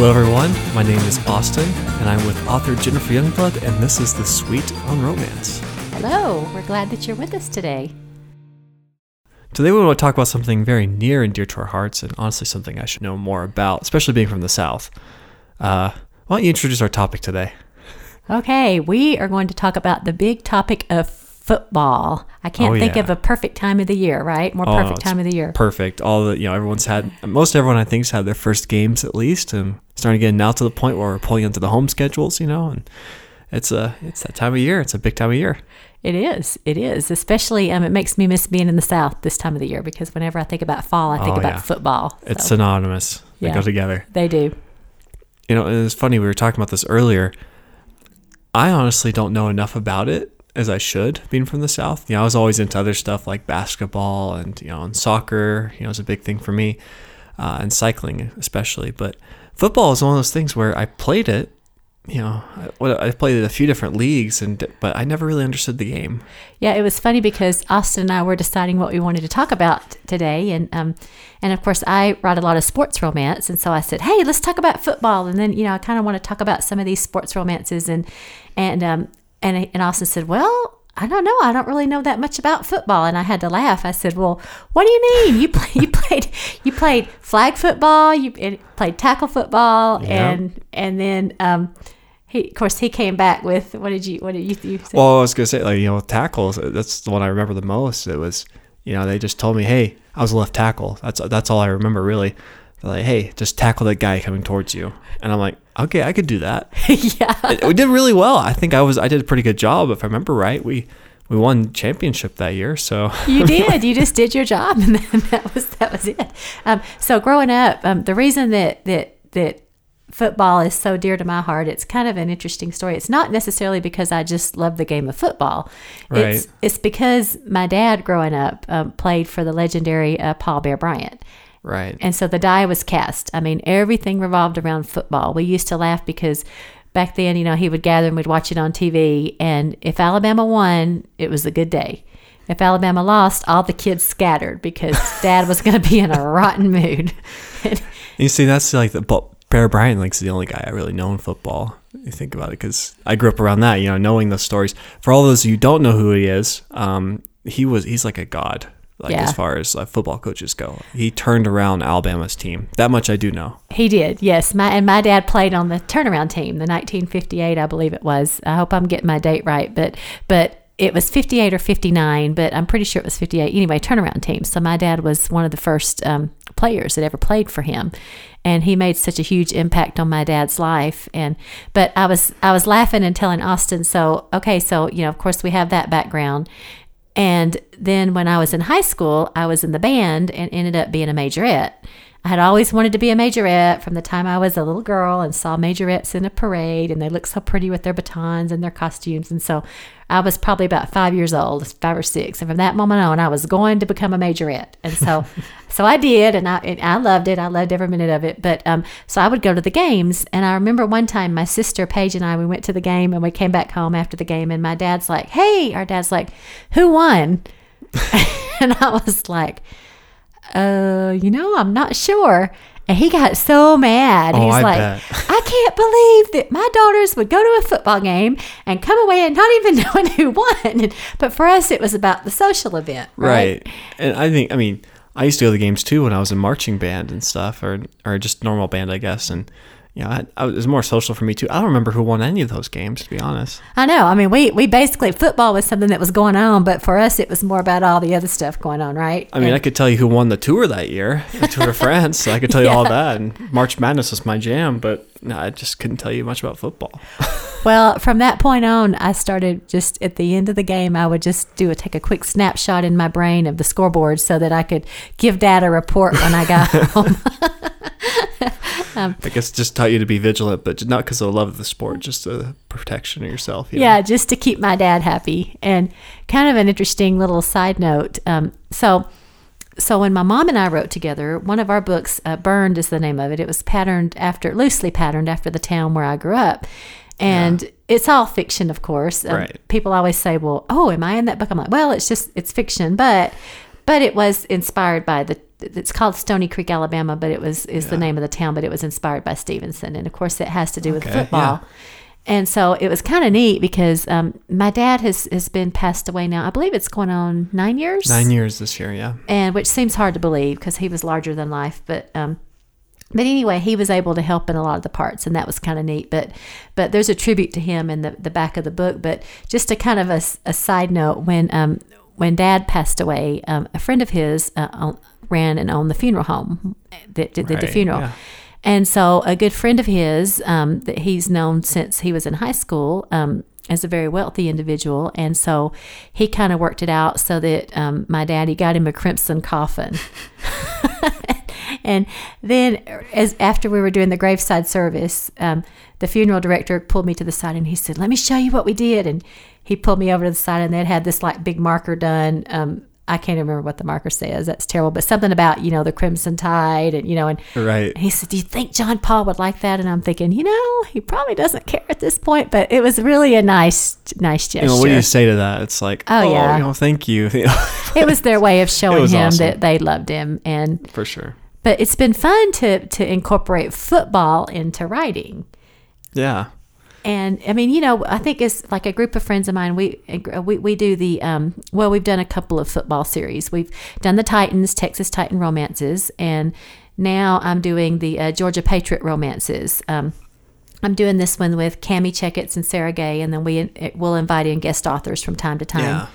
Hello, everyone. My name is Austin, and I'm with author Jennifer Youngblood, and this is The Sweet on Romance. Hello, we're glad that you're with us today. Today, we want to talk about something very near and dear to our hearts, and honestly, something I should know more about, especially being from the South. Uh, why don't you introduce our topic today? Okay, we are going to talk about the big topic of football. I can't Oh, think yeah. of a perfect time of the year, right? More Oh, perfect time of the year. Perfect. All the, you know, everyone's had, most everyone I think's had their first games at least, and starting to get now to the point where we're pulling into the home schedules, you know, and it's a, it's that time of year. It's a big time of year. It is. It is. Especially, um, it makes me miss being in the South this time of the year because whenever I think about fall, I think Oh, about yeah. football. It's synonymous. They Yeah. go together. they do. you know, it's funny. We were talking about this earlier. I honestly don't know enough about it as I should, being from the South. You know, I was always into other stuff like basketball and, you know, and soccer, you know, is a big thing for me, uh, and cycling especially. But football is one of those things where I played it, you know, I, I played a few different leagues, and but I never really understood the game. Yeah, it was funny because Austin and I were deciding what we wanted to talk about today, and um, and of course I write a lot of sports romance, and so I said, hey, let's talk about football, and then you know I kind of want to talk about some of these sports romances, and and um and and Austin said, well. I don't know. I don't really know that much about football, and I had to laugh. I said, "Well, what do you mean? You play, you played you played flag football, you played tackle football, Yeah. and and then um, he, of course, he came back with what did you what did you, you say? Well, I was gonna say like you know tackles. That's the one I remember the most. It was you know they just told me, hey, I was a left tackle. That's that's all I remember really. They're like, hey, just tackle that guy coming towards you, and I'm like, okay, I could do that. yeah, we did really well. I think I was I did a pretty good job if I remember right. We we won championship that year, so You did. You just did your job, and then that was that was it. Um, so growing up, um, the reason that that that football is so dear to my heart, it's kind of an interesting story. It's not necessarily because I just love the game of football. It's Right. it's because my dad, growing up, um, played for the legendary uh, Paul Bear Bryant. Right. And so the die was cast. I mean, everything revolved around football. We used to laugh because back then, you know, he would gather and we'd watch it on TV. And if Alabama won, it was a good day. If Alabama lost, all the kids scattered because dad was going to be in a rotten mood. You see, that's like the Bear Bryant like is the only guy I really know in football. You think about it because I grew up around that. You know, knowing those stories. For all those of you who don't know who he is, um, he was he's like a god. Like Yeah. as far as football coaches go, he turned around Alabama's team. That much I do know. He did, yes. My and my dad played on the turnaround team, the 1958, I believe it was. I hope I'm getting my date right, but but it was 58 or 59, but I'm pretty sure it was 58. Anyway, turnaround team. So my dad was one of the first um, players that ever played for him, and he made such a huge impact on my dad's life. And but I was I was laughing and telling Austin, so okay, so you know, of course we have that background. And then when I was in high school, I was in the band and ended up being a majorette. I had always wanted to be a majorette from the time I was a little girl and saw majorettes in a parade, and they looked so pretty with their batons and their costumes. And so I was probably about five years old, five or six. And from that moment on, I was going to become a majorette. And so, so I did, and I, and I loved it. I loved every minute of it. But um, so I would go to the games, and I remember one time my sister Paige and I we went to the game, and we came back home after the game, and my dad's like, "Hey," our dad's like, "Who won?" and I was like, uh, you know, I'm not sure. And he got so mad. Oh, He's I like, bet. I can't believe that my daughters would go to a football game and come away and not even knowing who won. But for us, it was about the social event, right? Right. And I think I mean I used to go to the games too when I was in marching band and stuff, or or just normal band, I guess. And know, I, I, it was more social for me too. I don't remember who won any of those games, to be honest. I know. I mean, we, we basically, football was something that was going on, but for us, it was more about all the other stuff going on, right? I mean, I could tell you who won the tour that year, the Tour de France. So I could tell you all that. And March Madness was my jam, but no, I just couldn't tell you much about football. Well, from that point on, I started just at the end of the game, I would just do a take a quick snapshot in my brain of the scoreboard so that I could give dad a report when I got home. I guess just taught you to be vigilant, but not because of the love of the sport, just the protection of yourself. you know? Yeah, just to keep my dad happy. And kind of an interesting little side note. Um, so, so when my mom and I wrote together, one of our books, uh, "Burned" is the name of it. It was patterned after, loosely patterned after the town where I grew up, and it's all fiction, of course. Um, Right. People always say, "Well, oh, am I in that book?" I'm like, "Well, it's just it's fiction, but." But it was inspired by the it's called Stony Creek, Alabama, but it was is the name of the town, but it was inspired by Stevenson, and of course it has to do with Okay, football. And so it was kind of neat because um, my dad has, has been passed away now. I believe it's going on nine years Nine years this year, yeah. and which seems hard to believe because he was larger than life. But um, but anyway, he was able to help in a lot of the parts, and that was kind of neat. But but there's a tribute to him in the, the back of the book. But just a kind of a side note, when um, when Dad passed away, um, a friend of his uh, ran and owned the funeral home that did, did the Right, funeral. yeah. And so a good friend of his um, that he's known since he was in high school um, is a very wealthy individual. And so he kind of worked it out so that um, my daddy got him a crimson coffin. and then as after we were doing the graveside service, um, the funeral director pulled me to the side and he said, "Let me show you what we did." And he pulled me over to the side and they'd had this like big marker done. Um, I can't remember what the marker says. That's terrible, but something about you know the crimson tide and you know and Right. and he said, Do you think John Paul would like that? And I'm thinking, you know, he probably doesn't care at this point, but it was really a nice, nice gesture. You know, what do you say to that? It's like, Oh, oh, yeah. you know, thank you. You it was their way of showing him awesome. that they loved him. And, for sure. But it's been fun to, to incorporate football into writing. Yeah. And I mean, you know, I think it's like a group of friends of mine. We we, we do the um, well, we've done a couple of football series. We've done the Titans, Texas Titan romances, and now I'm doing the uh, Georgia Patriot romances. Um, I'm doing this one with Cami Checketts and Sarah Gay, and then we we'll invite in guest authors from time to time. Yeah.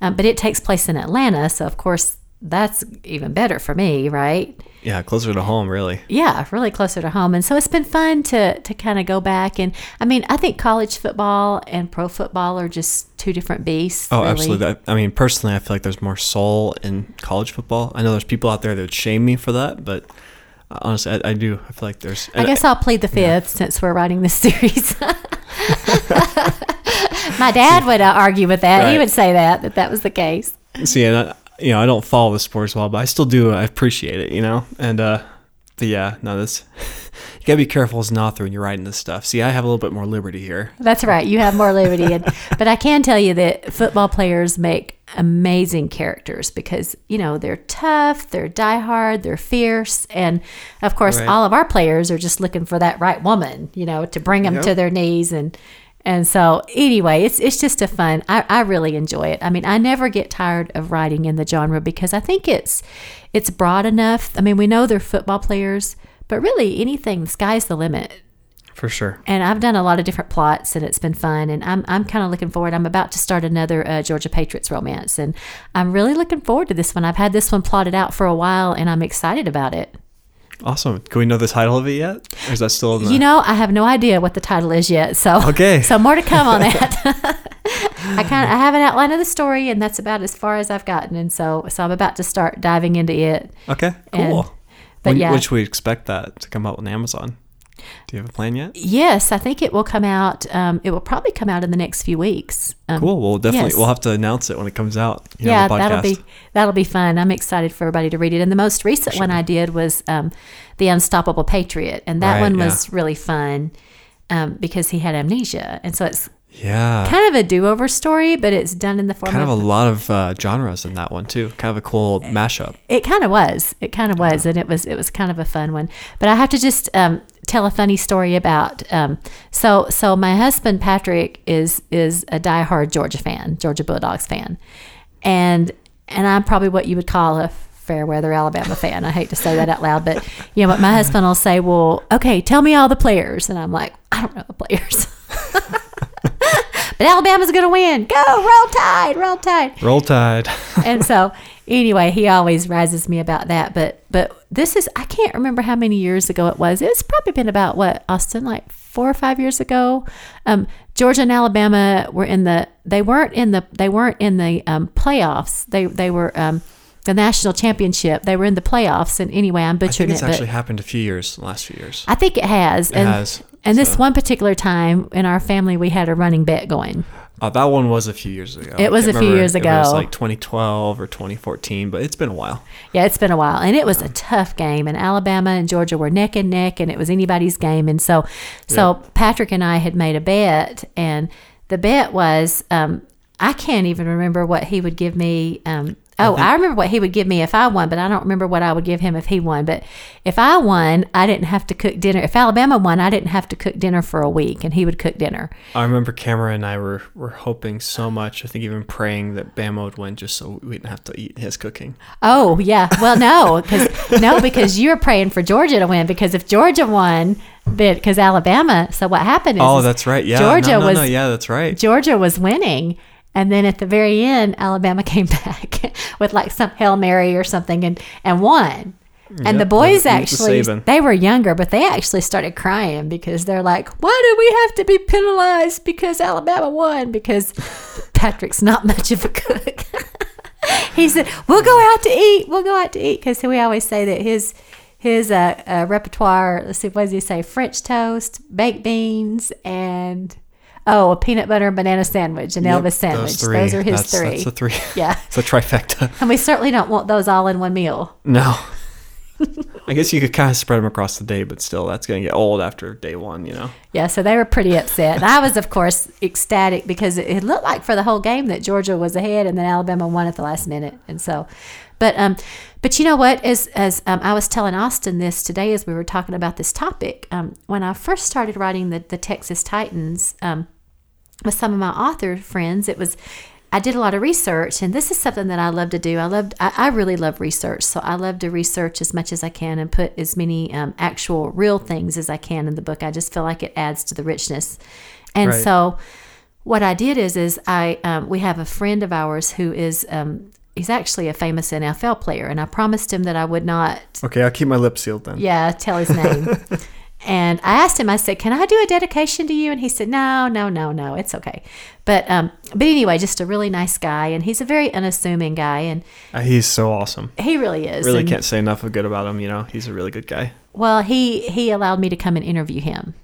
Um, but it takes place in Atlanta, so of course that's even better for me, right? Yeah. Closer to home, really. yeah, really closer to home. And so it's been fun to to kind of go back and I mean, I think college football and pro football are just two different beasts. Oh, really. absolutely. I- I mean, personally, I feel like there's more soul in college football. I know there's people out there that would shame me for that, but uh, honestly, I, I do. I feel like there's. I guess I'll plead the fifth since we're writing this series. My dad would uh, argue with that. He would say that that that was the case. see, and I, you know, I don't follow the sports well, but I still do. I appreciate it, you know. And uh, but yeah, no, this you gotta be careful as an author when you're writing this stuff. See, I have a little bit more liberty here. That's right. You have more liberty, and, but I can tell you that football players make amazing characters because you know they're tough, they're diehard, they're fierce, and of course, Right. all of our players are just looking for that right woman, you know, to bring them Yep. to their knees and. And so, anyway, it's it's just a fun. I, I really enjoy it. I mean, I never get tired of writing in the genre because I think it's it's broad enough. I mean, we know they're football players, but really anything, the sky's the limit For sure. and I've done a lot of different plots, and it's been fun. And I'm I'm kind of looking forward. I'm about to start another uh, Georgia Patriots romance, and I'm really looking forward to this one. I've had this one plotted out for a while, and I'm excited about it. Awesome. Can we know the title of it yet? Or is that still in the You know, I have no idea what the title is yet, so Okay. so more to come on that. I kind of I have an outline of the story, and that's about as far as I've gotten. And so so I'm about to start diving into it. Okay, And- cool. but when, yeah. should we expect that to come out on Amazon? Do you have a plan yet? Yes, I think it will come out. Um, it will probably come out in the next few weeks. Um, Cool. We'll definitely yes. we'll have to announce it when it comes out. you know, yeah, that'll be that'll be fun. I'm excited for everybody to read it. And the most recent one I did was um, the Unstoppable Patriot, and that Right, one yeah. was really fun um, because he had amnesia, and so it's Yeah. kind of a do-over story, but it's done in the form kind of of, a lot of uh, genres in that one too. Kind of a cool mashup. it kind of was. It kind of was, and it was it was kind of a fun one. But I have to just um, tell a funny story about. Um, so so my husband Patrick is is a diehard Georgia fan, Georgia Bulldogs fan, and and I'm probably what you would call a fair weather Alabama fan. I hate to say that out loud, but you know, but my husband will say, "Well, okay, tell me all the players," and I'm like, "I don't know the players." Alabama's going to win. Go, roll tide, roll tide Roll Tide. and so anyway, he always rises me about that. But but this is I can't remember how many years ago it was. It's probably been about what Austin like four or five years ago. Um, Georgia and Alabama were in the they weren't in the they weren't in the um, playoffs. They they were um, the national championship. They were in the playoffs. And anyway, I'm butchering I think it's it, but actually happened a few years, the last few years. I think it has. and has, and this one particular time in our family, we had a running bet going. Uh, that one was a few years ago. It was a few years if It was ago. like 2012 or 2014, but it's been a while. Yeah, it's been a while, and it was a tough game. And Alabama and Georgia were neck and neck, and it was anybody's game. And so, so Patrick and I had made a bet, and the bet was um, I can't even remember what he would give me. Um, Oh, I, remember what he would give me if I won, but I don't remember what I would give him if he won. But if I won, I didn't have to cook dinner. If Alabama won, I didn't have to cook dinner for a week, and he would cook dinner. I remember Cameron and I were, were hoping so much. I think even praying that Bama would win just so we didn't have to eat his cooking. Oh yeah, well no, because no, because you were praying for Georgia to win. Because if Georgia won, because Alabama. So what happened is, Oh, that's right. Yeah, Georgia no, no, was no, yeah, that's right. Georgia was winning. And then at the very end, Alabama came back with like some Hail Mary or something and, and won. And the boys that- that was actually, they were younger, but they actually started crying because they're like, why do we have to be penalized because Alabama won? Because Patrick's not much of a cook. he said, we'll go out to eat. We'll go out to eat. Because we always say that his his uh, uh, repertoire, let's see, what does he say? French toast, baked beans, and oh, a peanut butter and banana sandwich, an Yep, Elvis sandwich. three. Those are his That's- three. That's the three. Yeah. It's a trifecta. And we certainly don't want those all in one meal. No. I guess you could kind of spread them across the day, but still, that's going to get old after day one, you know? Yeah, so they were pretty upset. And I was, of course, ecstatic because it looked like for the whole game that Georgia was ahead and then Alabama won at the last minute. And so, but um, but you know what? As as um, I was telling Austin this today, as we were talking about this topic, um, when I first started writing the the Texas Titans, um, with some of my author friends, it was I did a lot of research, and this is something that I love to do. I loved, I, I really love research, so I love to research as much as I can and put as many um, actual real things as I can in the book. I just feel like it adds to the richness, and Right. so what I did is, is I um, we have a friend of ours who is um, he's actually a famous NFL player, and I promised him that I would not Okay, I'll keep my lips sealed then. yeah, tell his name. and I asked him, I said, Can I do a dedication to you? And he said, No, no, no, no, it's okay. But um, but anyway, just a really nice guy, and he's a very unassuming guy, and Uh, he's so awesome. he really is. Really and, can't say enough of good about him, you know? He's a really good guy. Well, he he allowed me to come and interview him,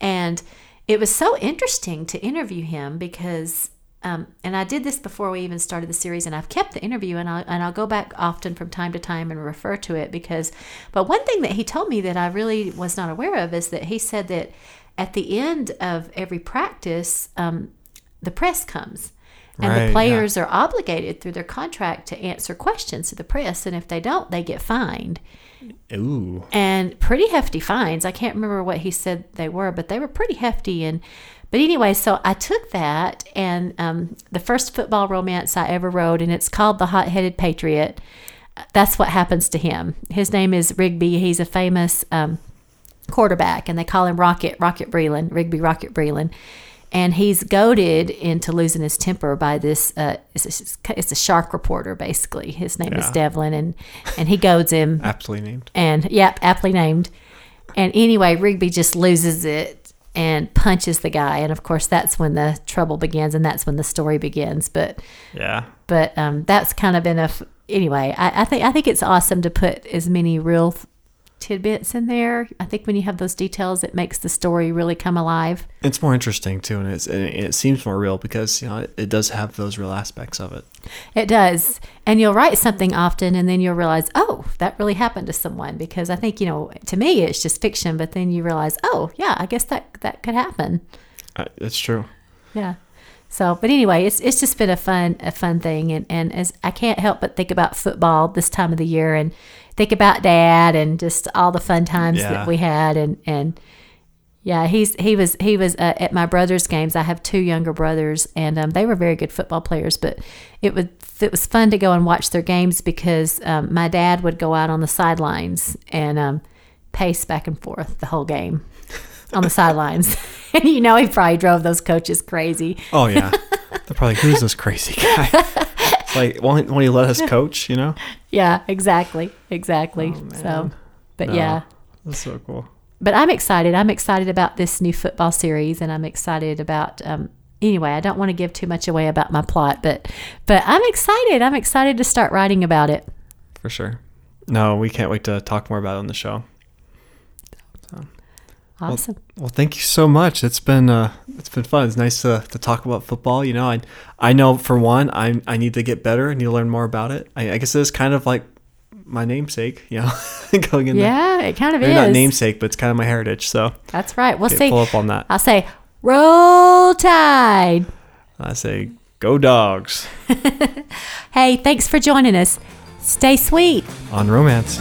and it was so interesting to interview him because. Um, and I did this before we even started the series, and I've kept the interview, and I'll, and I'll go back often from time to time and refer to it because. But one thing that he told me that I really was not aware of is that he said that at the end of every practice, um, the press comes, and Right, the yeah. players are obligated through their contract to answer questions to the press, and if they don't, they get fined Ooh. and pretty hefty fines. I can't remember what he said they were, but they were pretty hefty. And but anyway, so I took that and um, the first football romance I ever wrote, and it's called The Hot Headed Patriot. That's what happens to him. His name is Rigby. He's a famous um, quarterback, and they call him Rocket Rocket Breland, Rigby Rocket Breland. And he's goaded into losing his temper by this. Uh, it's, a, it's a shark reporter, basically. His name is Devlin, and and he goads him Aptly named. and yep, aptly named. And anyway, Rigby just loses it and punches the guy, and of course that's when the trouble begins, and that's when the story begins. But Yeah. but um, that's kind of been a f- anyway. I, I think I think it's awesome to put as many real tidbits in there. I think when you have those details, it makes the story really come alive. It's more interesting too, and it's and it seems more real because you know it, it does have those real aspects of it. It does. And you'll write something often and then you'll realize, oh, that really happened to someone. Because I think, you know, to me, it's just fiction. But then you realize, oh, yeah, I guess that, that could happen. Uh, it's true. Yeah. So, but anyway, it's, it's just been a fun, a fun thing. And, and as I can't help but think about football this time of the year and think about dad and just all the fun times Yeah. that we had. And, and, yeah, he's he was he was uh, at my brother's games. I have two younger brothers, and um, they were very good football players. But it was it was fun to go and watch their games because um, my dad would go out on the sidelines and um, pace back and forth the whole game on the sidelines. and you know, he probably drove those coaches crazy. Oh yeah. They're probably who's this crazy guy? it's like won't, won't he let us coach? You know. Yeah, exactly, exactly. so, man. but No. yeah. That's so cool. but I'm excited. I'm excited about this new football series, and I'm excited about. Um, anyway, I don't want to give too much away about my plot, but but I'm excited. I'm excited to start writing about it. For sure. No, we can't wait to talk more about it on the show. Awesome. Well, thank you so much. It's been uh, it's been fun. It's nice to, to talk about football. You know, I I know for one, I I need to get better. I need to learn more about it. I, I guess it's kind of like my namesake. You know, going in yeah, it kind of Maybe is. not namesake, but it's kind of my heritage. So That's right. We'll see. pull up on that. I'll say, roll tide. I say Go dogs Hey, thanks for joining us. Stay sweet. on romance.